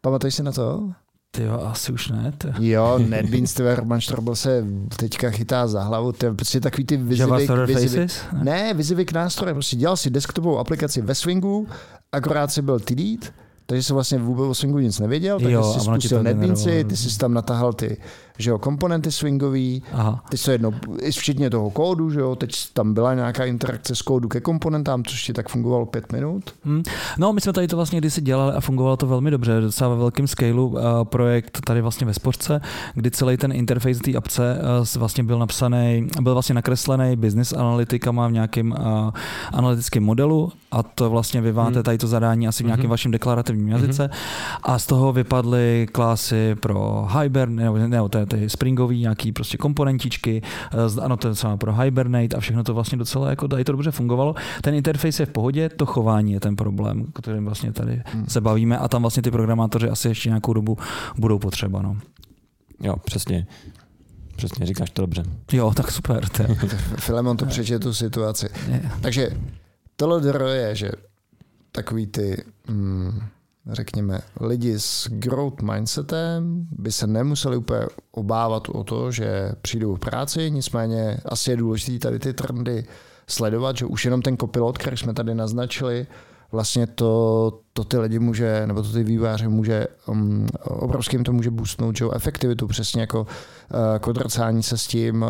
Pamatuješ si na to? Ty jo, asi už ne. Ty. Jo, Roman Štrobl se teďka chytá za hlavu, to je prostě takový ty vizivy, vizivy, Faces? Ne. vizivy k nástroje, prostě dělal si desktopovou aplikaci ve Swingu, akorát si byl TDD, takže si vlastně vůbec o Swingu nic nevěděl, takže Jo, si spustil to generovalo. ty jsi tam natahal ty že jo, komponenty swingový, Aha. teď to jedno, i včetně toho kódu, že jo, teď tam byla nějaká interakce z kódu ke komponentám, což ti tak fungovalo pět minut. Hmm. No, my jsme tady to vlastně kdysi dělali a fungovalo to velmi dobře, docela ve velkém scaleu uh, projekt tady vlastně ve Sportce, kdy celý ten interface té apce uh, vlastně byl napsaný, byl vlastně nakreslený business analytikama v nějakém uh, analytickém modelu a to vlastně vy máte Hmm. tady to zadání asi v nějakém Mhm. vašem deklarativním jazyce a z toho vypadly klasy pro Hibernate, nebo, nebo to je ty Springový, nějaký prostě komponentičky, eh, z- ano, to je samé pro Hibernate a všechno to vlastně docela jako tady to dobře fungovalo. Ten interface je v pohodě, to chování je ten problém, kterým vlastně tady Hmm. se bavíme a tam vlastně ty programátoři asi ještě nějakou dobu budou potřeba. No. Jo, přesně. Přesně, říkáš to dobře. Jo, tak super. Filemon to přečte tu situaci. je, Takže tohle je, že takový ty, mm, řekněme, lidi s growth mindsetem by se nemuseli úplně obávat o to, že přijdou v práci, nicméně asi je důležité tady ty trendy sledovat, že už jenom ten kopilot, který jsme tady naznačili, vlastně to, to ty lidi může, nebo to ty výváře může, um, obrovským to může boostnout, že efektivitu, přesně jako uh, kodrcání se s tím,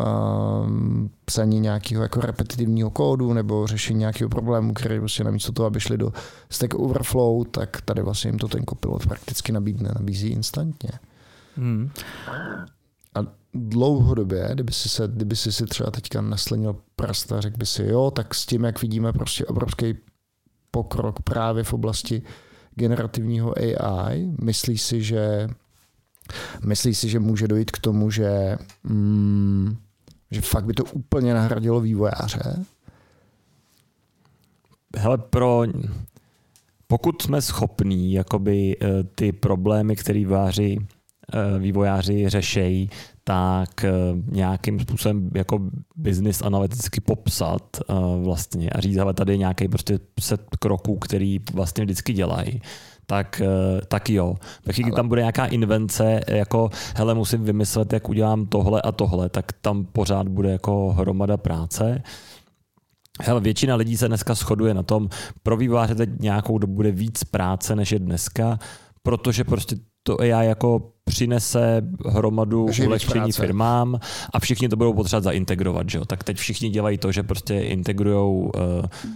um, psaní nějakého jako repetitivního kódu nebo řešení nějakého problému, který prostě namísto toho, aby šli do Stack Overflow, tak tady vlastně jim to ten kopilot prakticky nabídne, nabízí instantně. hmm. A dlouhodobě, kdyby si, se, kdyby si si třeba teďka naslenil prst a řekl by si, jo, tak s tím, jak vidíme prostě obrovský pokrok právě v oblasti generativního AI, myslíš si, že myslíš si, že může dojít k tomu, že, mm, že fakt by to úplně nahradilo vývojáře? Hele, pro... Pokud jsme schopní jakoby eh, ty problémy, které váři eh, vývojáři řešejí, tak eh, nějakým způsobem jako business analyticky popsat eh, vlastně a říct, ale tady je nějaký prostě set kroků, který vlastně vždycky dělají, tak, eh, tak jo. Když Ale- tam bude nějaká invence, jako hele, musím vymyslet, jak udělám tohle a tohle, tak tam pořád bude jako hromada práce. Hele, většina lidí se dneska shoduje na tom, pro vývojáře teď nějakou dobu bude víc práce, než je dneska, protože prostě to AI jako přinese hromadu ulehčení práce. firmám a všichni to budou potřebovat zaintegrovat. Že jo? Tak teď všichni dělají to, že prostě integrují uh,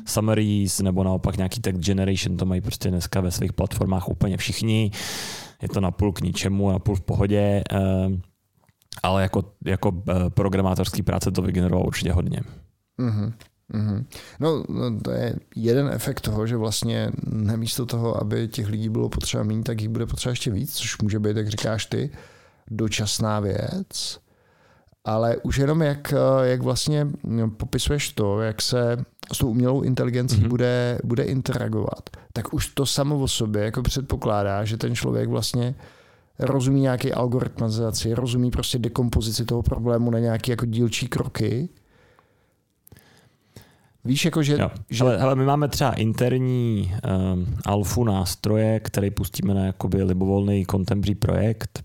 summaries nebo naopak nějaký text generation, to mají prostě dneska ve svých platformách úplně všichni. Je to napůl k ničemu, napůl v pohodě, uh, ale jako, jako uh, programátorský práce to vygenerovalo určitě hodně. Mhm. Mhm. No, no, to je jeden efekt toho, že vlastně namísto toho, aby těch lidí bylo potřeba méně, tak jich bude potřeba ještě víc, což může být, jak říkáš ty, dočasná věc. Ale už jenom jak, jak vlastně popisuješ to, jak se s tou umělou inteligencí Mhm. mm-hmm. bude, bude interagovat, tak už to samo o sobě jako předpokládá, že ten člověk vlastně rozumí nějaký algoritmizaci, rozumí prostě dekompozici toho problému na nějaké jako dílčí kroky. Víš, jako že, Jo. že Hele, hele, my máme třeba interní um, alfu nástroje, který pustíme na jakoby libovolný contemporary projekt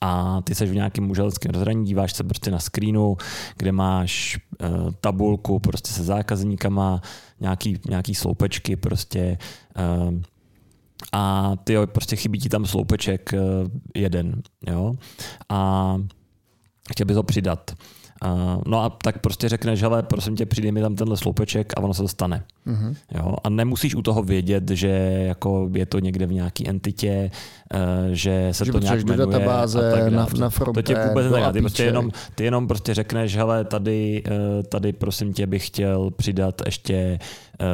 a ty seš v nějakém uželeckém rozhraní, díváš se prostě na screenu, kde máš uh, tabulku prostě se zákazníkama, nějaký, nějaký sloupečky prostě um, a ty jo, prostě chybí ti tam sloupeček uh, jeden, jo, a chtěl bys ho přidat. Uh, no a tak prostě řekneš, hele, prosím tě, přijde mi tam tenhle sloupeček a ono se to stane. Mhm. Jo? A nemusíš u toho vědět, že jako je to někde v nějaký entitě, uh, že se že to nějak do jmenuje databáze, a tak na, na To frontend, tě vůbec nedělá. Ty, prostě jenom, ty jenom prostě řekneš, hele, tady, eh, tady prosím tě bych chtěl přidat ještě eh,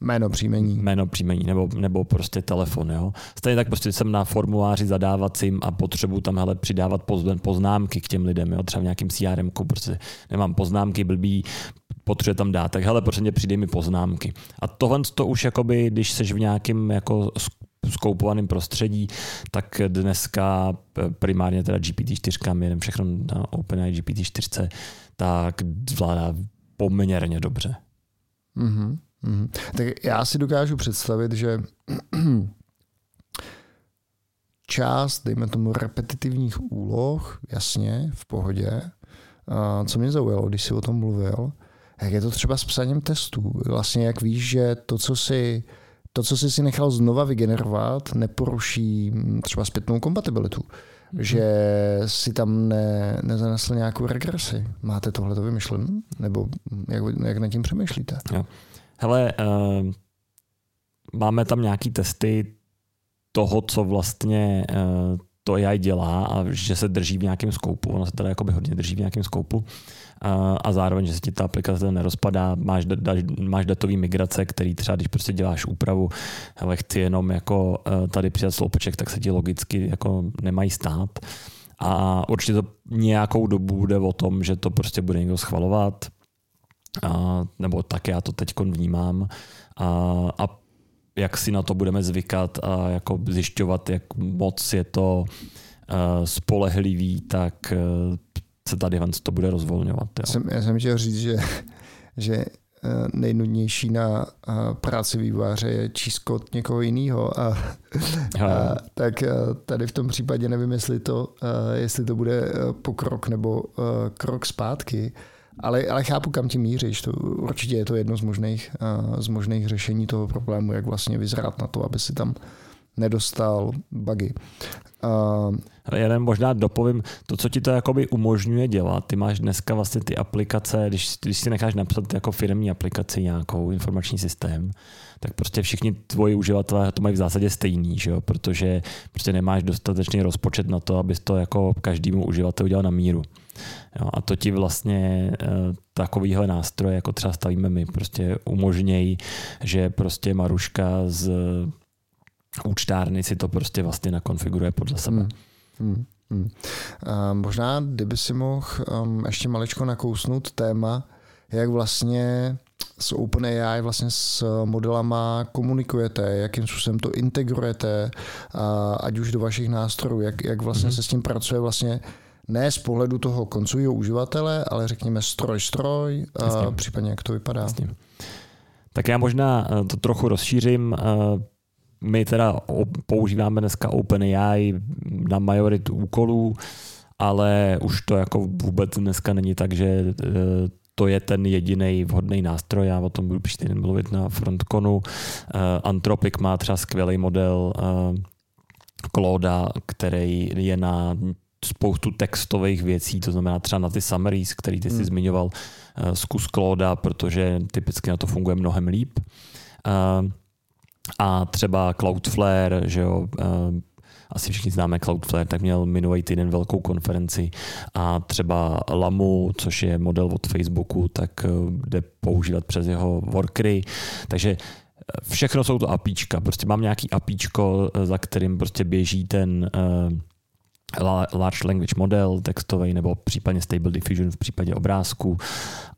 Jméno, příjmení. jméno, příjmení nebo, nebo prostě telefon. Jo? Stejně tak prostě jsem na formuláři zadávacím a potřebuji tam hele, přidávat poz- poznámky k těm lidem. Jo? Třeba v nějakým CRM, prostě nemám poznámky, blbý, potřebuje tam dát, tak hele, prosím tě, přidej mi poznámky. A tohle to už jakoby, když seš v nějakém jako sk- skoupovaném prostředí, tak dneska eh, primárně teda GPT-4, my jdeme všechno na OpenAI GPT-4, tak zvládá poměrně dobře. Mhm, mhm. Tak já si dokážu představit, že část, dejme tomu, repetitivních úloh, jasně, v pohodě. A co mě zaujalo, když jsi o tom mluvil, jak je to třeba s psaním testů. Vlastně jak víš, že to, co si to, co jsi si nechal znova vygenerovat, neporuší mm, třeba zpětnou kompatibilitu. že si tam ne, nezanesl nějakou regresi. Máte tohle to vymyšlené? Nebo jak, jak nad tím přemýšlíte? Jo. Hele, uh, máme tam nějaký testy toho, co vlastně uh, to AI dělá a že se drží v nějakém skoupu. Ono se teda jakoby hodně drží v nějakém skoupu a, a zároveň, že se ti ta aplikace nerozpadá, máš, da, máš datový migrace, který třeba, když prostě děláš úpravu, ale chci jenom jako uh, tady přidat sloupeček, tak se ti logicky jako nemají stát. A určitě to nějakou dobu bude o tom, že to prostě bude někdo schvalovat, a, nebo tak já to teď vnímám. A, a jak si na to budeme zvykat a jako zjišťovat, jak moc je to uh, spolehlivý, tak uh, se tady to bude rozvolňovat. Jo. Jsem, já jsem chtěl říct, že, že nejnudnější na práci výváře je číst kód někoho jiného. A, a, tak tady v tom případě nevím, jestli to, jestli to bude pokrok nebo krok zpátky. Ale, ale chápu, kam tím míříš. To, určitě je to jedno z možných, z možných řešení toho problému, jak vlastně vyzrát na to, aby si tam nedostal bugy. Uh, Jeden možná dopovím, to, co ti to jakoby umožňuje dělat, ty máš dneska vlastně ty aplikace, když, když si necháš napsat jako firmní aplikaci nějakou informační systém, tak prostě všichni tvoji uživatelé to mají v zásadě stejný, že jo? protože prostě nemáš dostatečný rozpočet na to, abys to jako každému uživateli udělal na míru. Jo, a to ti vlastně e, takovýhle nástroje, jako třeba stavíme my, prostě umožnějí, že prostě Maruška z účtárny si to prostě vlastně nakonfiguruje podle sebe. Hmm. Hmm. Hmm. A možná, kdyby si mohl um, ještě maličko nakousnout téma, jak vlastně s OpenAI vlastně s modelama komunikujete, jakým způsobem to integrujete, a ať už do vašich nástrojů, jak, jak vlastně hmm. se s tím pracuje vlastně ne z pohledu toho koncového uživatele, ale řekněme stroj-stroj, a případně jak to vypadá. Jasně. Tak já možná eh, to trochu rozšířím. My teda používáme dneska OpenAI na majoritu úkolů, ale už to jako vůbec dneska není tak, že eh, to je ten jediný vhodný nástroj. Já o tom budu příště mluvit na Frontconu. Anthropic má třeba skvělý model Claude, který je na spoustu textových věcí, to znamená třeba na ty summaries, který ty jsi hmm. zmiňoval, zkus Claude, protože typicky na to funguje mnohem líp. Uh, a třeba Cloudflare, že jo, uh, asi všichni známe Cloudflare, tak měl minulý týden velkou konferenci. A třeba Lamu, což je model od Facebooku, tak jde používat přes jeho workery, takže všechno jsou to apíčka, prostě mám nějaký apíčko, za kterým prostě běží ten large language model textový nebo případně stable diffusion v případě obrázku.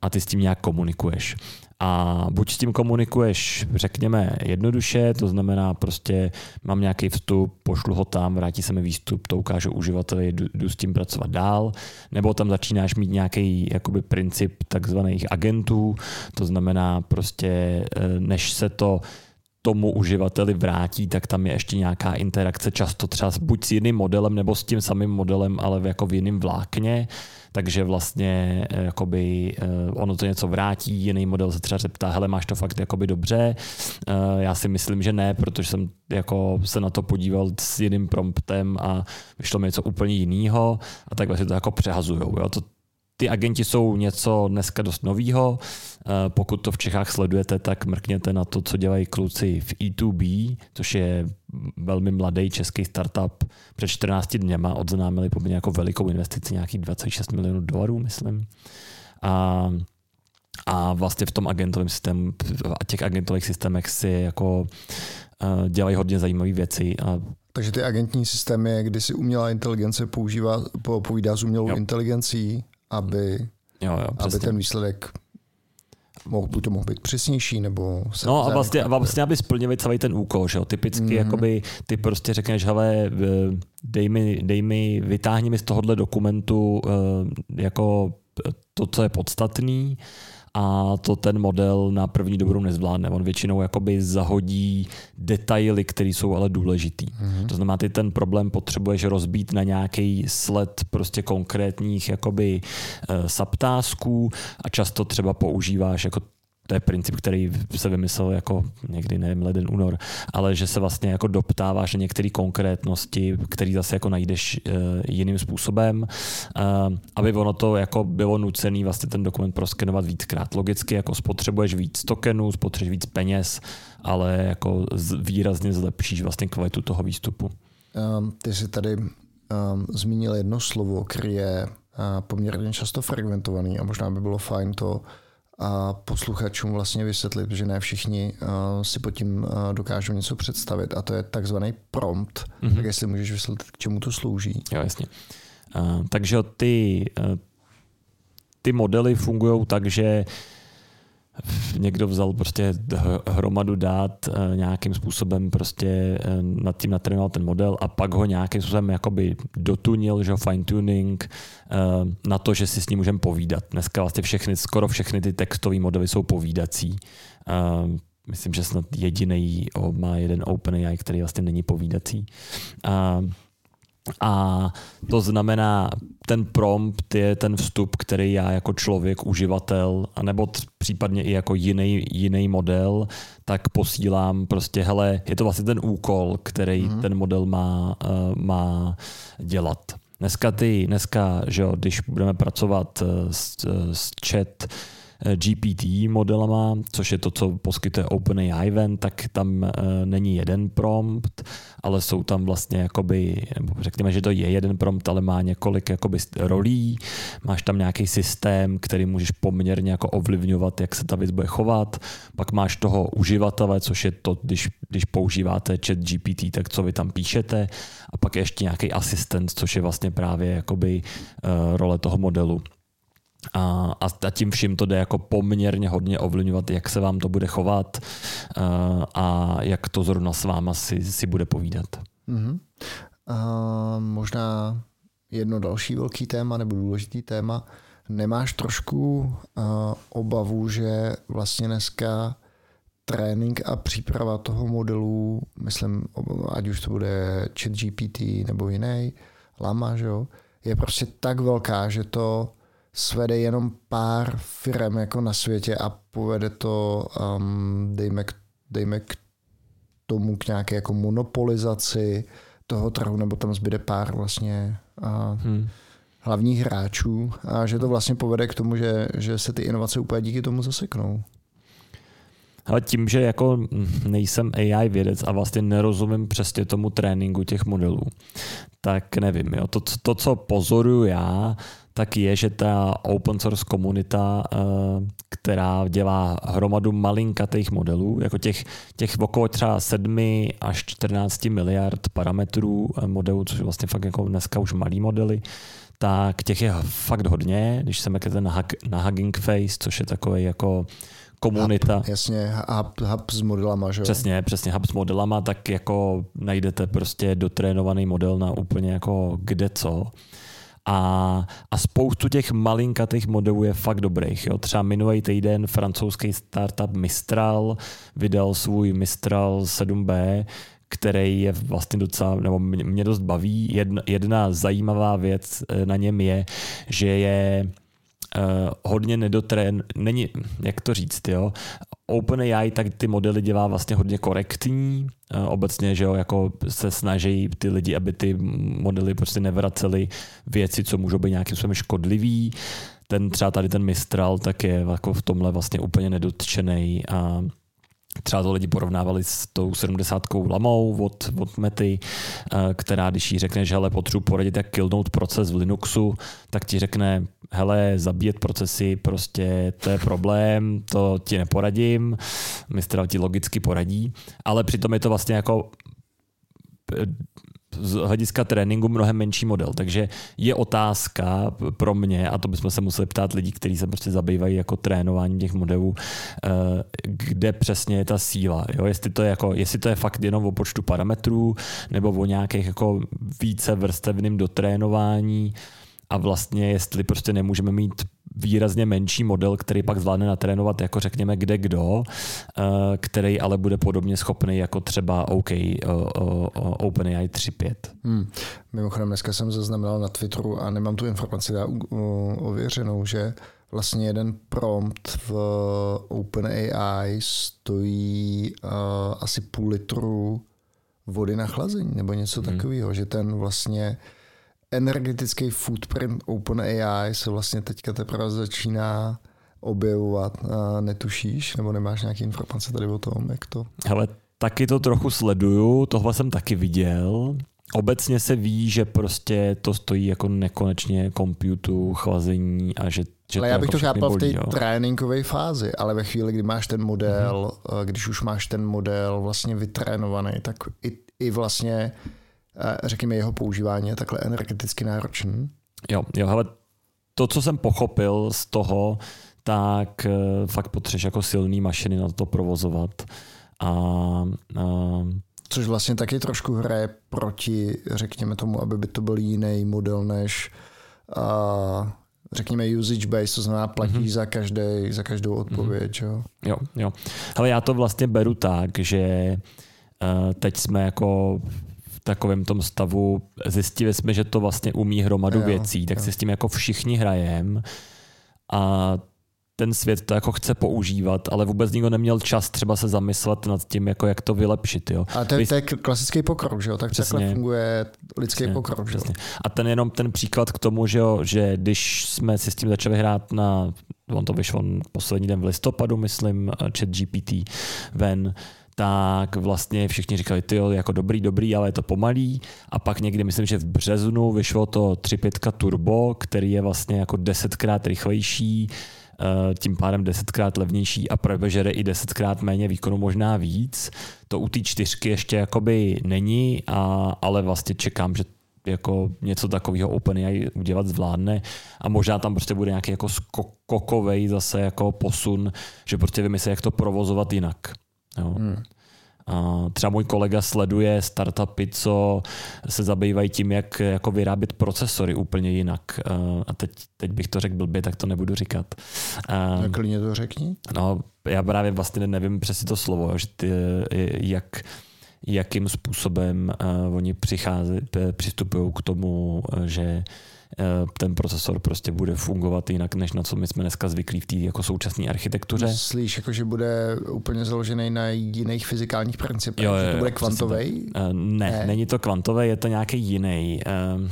A ty s tím nějak komunikuješ. A buď s tím komunikuješ, řekněme, jednoduše, to znamená prostě mám nějaký vstup, pošlu ho tam, vrátí se mi výstup, to ukážu uživateli, jdu, jdu s tím pracovat dál, nebo tam začínáš mít nějaký jakoby princip takzvaných agentů, to znamená prostě, eh, než se to tomu uživateli vrátí, tak tam je ještě nějaká interakce, často třeba buď s jiným modelem nebo s tím samým modelem, ale jako v jiném vlákně, takže vlastně eh, jakoby, eh, ono to něco vrátí, jiný model se třeba zeptá, hele, máš to fakt jakoby dobře? Eh, já si myslím, že ne, protože jsem jako se na to podíval s jiným promptem a vyšlo mi něco úplně jiného a tak vlastně to jako přehazujou. Jo? To, ty agenti jsou něco dneska dost novýho. Eh, pokud to v Čechách sledujete, tak mrkněte na to, co dělají kluci v E2B, což je velmi mladý český startup. Před 14 dněma odznámili poměrně jako velikou investici, nějakých 26 milionů dolarů, myslím. A a vlastně v tom agentovém systému a těch agentových systémech si jako uh, dělají hodně zajímavé věci. A takže ty agentní systémy, kdy si umělá inteligence používá, povídá s umělou jo. inteligencí aby, jo, jo, aby ten výsledek mohl, buď to mohl být přesnější, nebo... Se no a vlastně, a vlastně, aby splnili celý ten úkol, že jo? Typicky, mm. jakoby, ty prostě řekneš, hele, dej mi, dej mi, vytáhni mi z tohohle dokumentu eh, jako to, co je podstatný, a to ten model na první dobrou nezvládne. On většinou jakoby zahodí detaily, které jsou ale důležitý. Mm-hmm. To znamená, ty ten problém potřebuješ rozbít na nějaký sled prostě konkrétních jakoby uh, subtásků a často třeba používáš jako to je princip, který se vymyslel jako někdy, nevím, leden, únor, ale že se vlastně jako doptáváš na některé konkrétnosti, který zase jako najdeš uh, jiným způsobem, uh, aby ono to jako bylo nucený vlastně ten dokument proskenovat víckrát. Logicky jako spotřebuješ víc tokenů, spotřebuješ víc peněz, ale jako výrazně zlepšíš vlastně kvalitu toho výstupu. Um, ty jsi tady um, zmínil jedno slovo, které je uh, poměrně často fragmentovaný a možná by bylo fajn to a posluchačům vlastně vysvětlit, že ne všichni uh, si pod tím uh, dokážou něco představit a to je takzvaný prompt. Mm-hmm. Tak jestli můžeš vysvětlit, k čemu to slouží. Jo, jasně. Uh, takže ty, uh, ty modely fungují tak, že uh, někdo vzal prostě hromadu dát eh, nějakým způsobem prostě eh, nad tím natrénoval ten model a pak ho nějakým způsobem jakoby dotunil, že fine tuning eh, na to, že si s ním můžeme povídat. Dneska vlastně všechny, skoro všechny ty textové modely jsou povídací. Myslím, že snad jediný má jeden OpenAI, který vlastně není povídací. A to znamená, ten prompt je ten vstup, který já jako člověk, uživatel, anebo případně i jako jiný, jiný model, tak posílám prostě, hele, je to vlastně ten úkol, který mm-hmm. ten model má, uh, má dělat. Dneska ty, dneska, že jo, když budeme pracovat s, s chat, Eh, GPT modelama, což je to, co poskytuje OpenAI Event, tak tam uh, není jeden prompt, ale jsou tam vlastně jakoby, řekněme, že to je jeden prompt, ale má několik jakoby rolí, máš tam nějaký systém, který můžeš poměrně jako ovlivňovat, jak se ta věc bude chovat, pak máš toho uživatele, což je to, když, když používáte chat GPT, tak co vy tam píšete, a pak ještě nějaký asistent, což je vlastně právě jakoby uh, role toho modelu. A, a tím vším to jde jako poměrně hodně ovlivňovat, jak se vám to bude chovat a, a jak to zrovna s váma si, si bude povídat. Mm-hmm. A možná jedno další velký téma nebo důležitý téma. Nemáš trošku uh, obavu, že vlastně dneska trénink a příprava toho modelu, myslím, ať už to bude chat GPT nebo jiný, Lama, že jo, je prostě tak velká, že to svede jenom pár firm jako na světě a povede to, um, dejme, k, dejme k tomu k nějaké jako monopolizaci toho trhu, nebo tam zbyde pár vlastně uh, hmm. hlavních hráčů a že to vlastně povede k tomu, že, že se ty inovace úplně díky tomu zaseknou. Ale tím, že jako nejsem AI vědec a vlastně nerozumím přesně tomu tréninku těch modelů, tak nevím. Jo. To, to, co pozoruju já, tak je, že ta open source komunita, eh, která dělá hromadu malinkatých modelů, jako těch, těch okolo třeba 7 až 14 miliard parametrů eh, modelů, což je vlastně fakt jako dneska už malý modely, tak těch je fakt hodně, když se mekete na, na Hugging Face, což je takový jako komunita. Hub, jasně, hub, hub s modelama, že Přesně, přesně, hub s modelama, tak jako najdete prostě dotrénovaný model na úplně jako kde co. A, a spoustu těch malinkatých modelů je fakt dobrých. Jo. Třeba minulý týden francouzský startup Mistral vydal svůj Mistral 7B, který je vlastně docela, nebo mě dost baví. Jedna, jedna zajímavá věc eh, na něm je, že je hodně nedotrén, není, jak to říct, jo, OpenAI tak ty modely dělá vlastně hodně korektní, uh, obecně, že jo, jako se snaží ty lidi, aby ty modely prostě nevracely věci, co můžou být nějakým způsobem škodlivý. Ten třeba tady ten Mistral tak je jako v tomhle vlastně úplně nedotčený a Třeba to lidi porovnávali s tou 70 lamou od, od Mety, eh, která když jí řekne, že hele, potřebuji poradit, jak killnout proces v Linuxu, tak ti řekne, hele, zabíjet procesy, prostě to je problém, to ti neporadím, Mistral ti logicky poradí, ale přitom je to vlastně jako z hlediska tréninku mnohem menší model. Takže je otázka pro mě, a to bychom se museli ptát lidí, kteří se prostě zabývají jako trénováním těch modelů, eh, kde přesně je ta síla. Jo? Jestli, to je jako, jestli to je fakt jenom o počtu parametrů nebo o nějakých jako více vrstevným dotrénování a vlastně jestli prostě nemůžeme mít výrazně menší model, který pak zvládne natrénovat jako řekněme kde kdo, eh, který ale bude podobně schopný jako třeba OK, OpenAI 3.5. Hmm. Mimochodem dneska jsem zaznamenal na Twitteru a nemám tu informaci ověřenou, že vlastně jeden prompt v OpenAI stojí uh, asi půl litru vody na chlazení nebo něco hmm. takového, že ten vlastně energetický footprint OpenAI se vlastně teďka teprve začíná objevovat. A netušíš, nebo nemáš nějaké informace tady o tom, jak to? Hele, taky to trochu sleduju, tohle jsem taky viděl. Obecně se ví, že prostě to stojí jako nekonečně komputu, chlazení a že že ale já bych jako to chápal v té tréninkové fázi, ale ve chvíli, kdy máš ten model, mm-hmm. když už máš ten model vlastně vytrénovaný, tak i, i vlastně řekněme jeho používání je takhle energeticky náročný. Jo, jo, hele, to, co jsem pochopil z toho, tak eh, fakt potřebuješ jako silný mašiny na to provozovat. A, a Což vlastně taky trošku hraje proti, řekněme tomu, aby by to byl jiný model než a, řekněme usage based, to znamená platí mm-hmm. za, každý, za každou odpověď. Mm-hmm. Jo? jo, jo. Ale já to vlastně beru tak, že uh, teď jsme jako takovém tom stavu, zjistili jsme, že to vlastně umí hromadu jo, věcí, tak jo. si s tím jako všichni hrajem a ten svět to jako chce používat, ale vůbec nikdo neměl čas třeba se zamyslet nad tím, jako jak to vylepšit. Jo. A to, je, to je klasický pokrok, že jo? Tak přesně, takhle funguje lidský přesně, pokrok. Že jo? A ten jenom ten příklad k tomu, že, jo, že když jsme si s tím začali hrát na, on to vyšlo poslední den v listopadu, myslím, chat GPT ven, tak vlastně všichni říkali, ty jako dobrý, dobrý, ale je to pomalý. A pak někdy, myslím, že v březnu vyšlo to 3.5 Turbo, který je vlastně jako desetkrát rychlejší, Eh, tím pádem desetkrát levnější a žere i desetkrát méně výkonu, možná víc. To u té čtyřky ještě jakoby není, a, ale vlastně čekám, že jako něco takového OpenAI udělat zvládne a možná tam prostě bude nějaký jako skokovej zase jako posun, že prostě vymyslí, jak to provozovat jinak. Jo. Hmm. A třeba můj kolega sleduje startupy, co se zabývají tím, jak jako vyrábět procesory úplně jinak. A teď, teď bych to řekl blbě, tak to nebudu říkat. Tak klidně to řekni. No, já právě vlastně nevím přesně to slovo, že ty, jak, jakým způsobem uh, oni přichází, přistupují k tomu, že Eh, ten procesor prostě bude fungovat jinak, než na co my jsme dneska zvyklí v té jako současné architektuře. Myslíš, jako, že bude úplně založený na jiných fyzikálních principech? Jo, jo, že to bude kvantový? Uh, ne, ne, není to kvantový, je to nějaký jiný. Uh,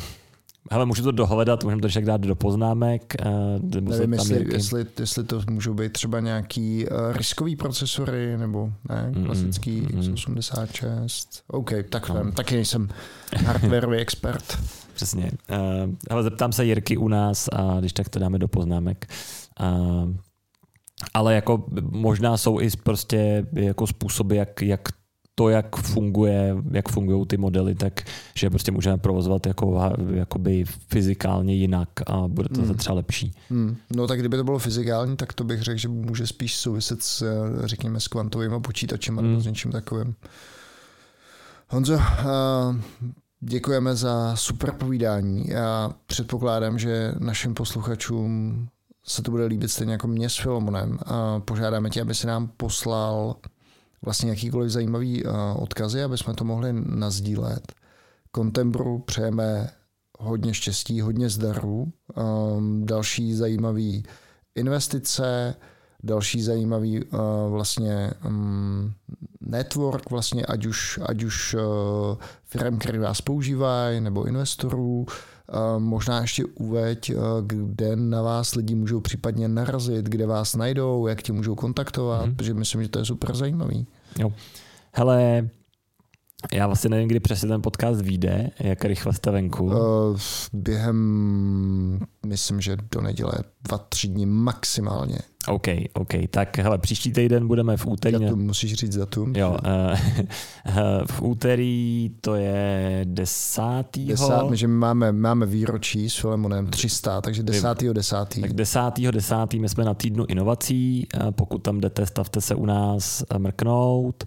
Hele, můžu to dohledat, můžeme to však dát do poznámek. Uh, Nevím, jestli, jestli, jestli to můžou být třeba nějaký uh, riskový procesory, nebo ne, klasický mm, mm, x86. OK, tak no. vím, taky nejsem hardwareový expert. Přesně. Uh, ale zeptám se Jirky u nás a když tak to dáme do poznámek. Uh, ale jako možná jsou i prostě jako způsoby, jak, jak to, jak funguje, jak fungují ty modely, tak že prostě můžeme provozovat jako, jakoby fyzikálně jinak a bude to hmm. třeba lepší. Hmm. No tak kdyby to bylo fyzikální, tak to bych řekl, že může spíš souviset s, řekněme, s kvantovými počítačem hmm. nebo s něčím takovým. Honzo, uh, Děkujeme za super povídání. Já předpokládám, že našim posluchačům se to bude líbit stejně jako mě s Filomonem. Požádáme tě, aby si nám poslal vlastně jakýkoliv zajímavý odkazy, aby jsme to mohli nazdílet. Contembru přejeme hodně štěstí, hodně zdarů, další zajímavý investice, další zajímavý uh, vlastně um, network, vlastně ať už, ať už uh, firm, které vás používají, nebo investorů, uh, možná ještě uveď, uh, kde na vás lidi můžou případně narazit, kde vás najdou, jak tě můžou kontaktovat, mm-hmm. protože myslím, že to je super zajímavý. Jo. Hele, já vlastně nevím, kdy přesně ten podcast vyjde, jak rychle jste venku. Uh, během, myslím, že do neděle dva, tři dny maximálně. OK, OK. Tak hele, příští týden budeme v úterý. Datum, musíš říct datum. Jo, uh, v úterý to je desátýho. Desát, že my máme, máme výročí s Filemonem 300, takže desátýho desátý. Tak desátýho desátý my jsme na týdnu inovací. Pokud tam jdete, stavte se u nás mrknout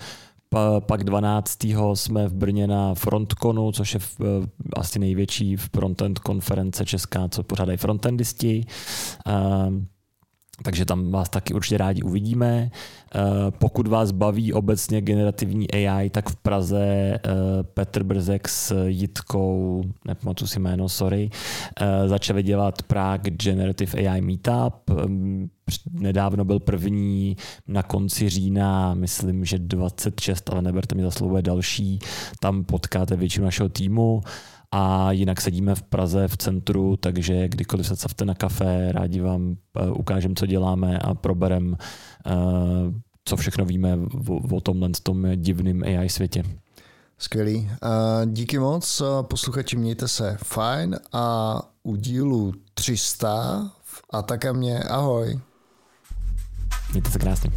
pak 12. jsme v Brně na Frontconu, což je v, asi největší frontend konference česká, co pořádají frontendisti. Takže tam vás taky určitě rádi uvidíme. Eh, pokud vás baví obecně generativní AI, tak v Praze eh, Petr Brzek s Jitkou, nepamatuji si jméno, sorry, eh, začali dělat Prague Generative AI Meetup. Nedávno byl první na konci října, myslím, že 26, ale neberte mi za slovo, další. Tam potkáte většinu našeho týmu a jinak sedíme v Praze v centru, takže kdykoliv se stavte na kafe, rádi vám eh, ukážeme, co děláme a proberem, eh, co všechno víme o tomhle tom divným AI světě. Skvělý. Díky moc, posluchači, mějte se fajn a u dílu 300 a také mě ahoj. Mějte se krásně.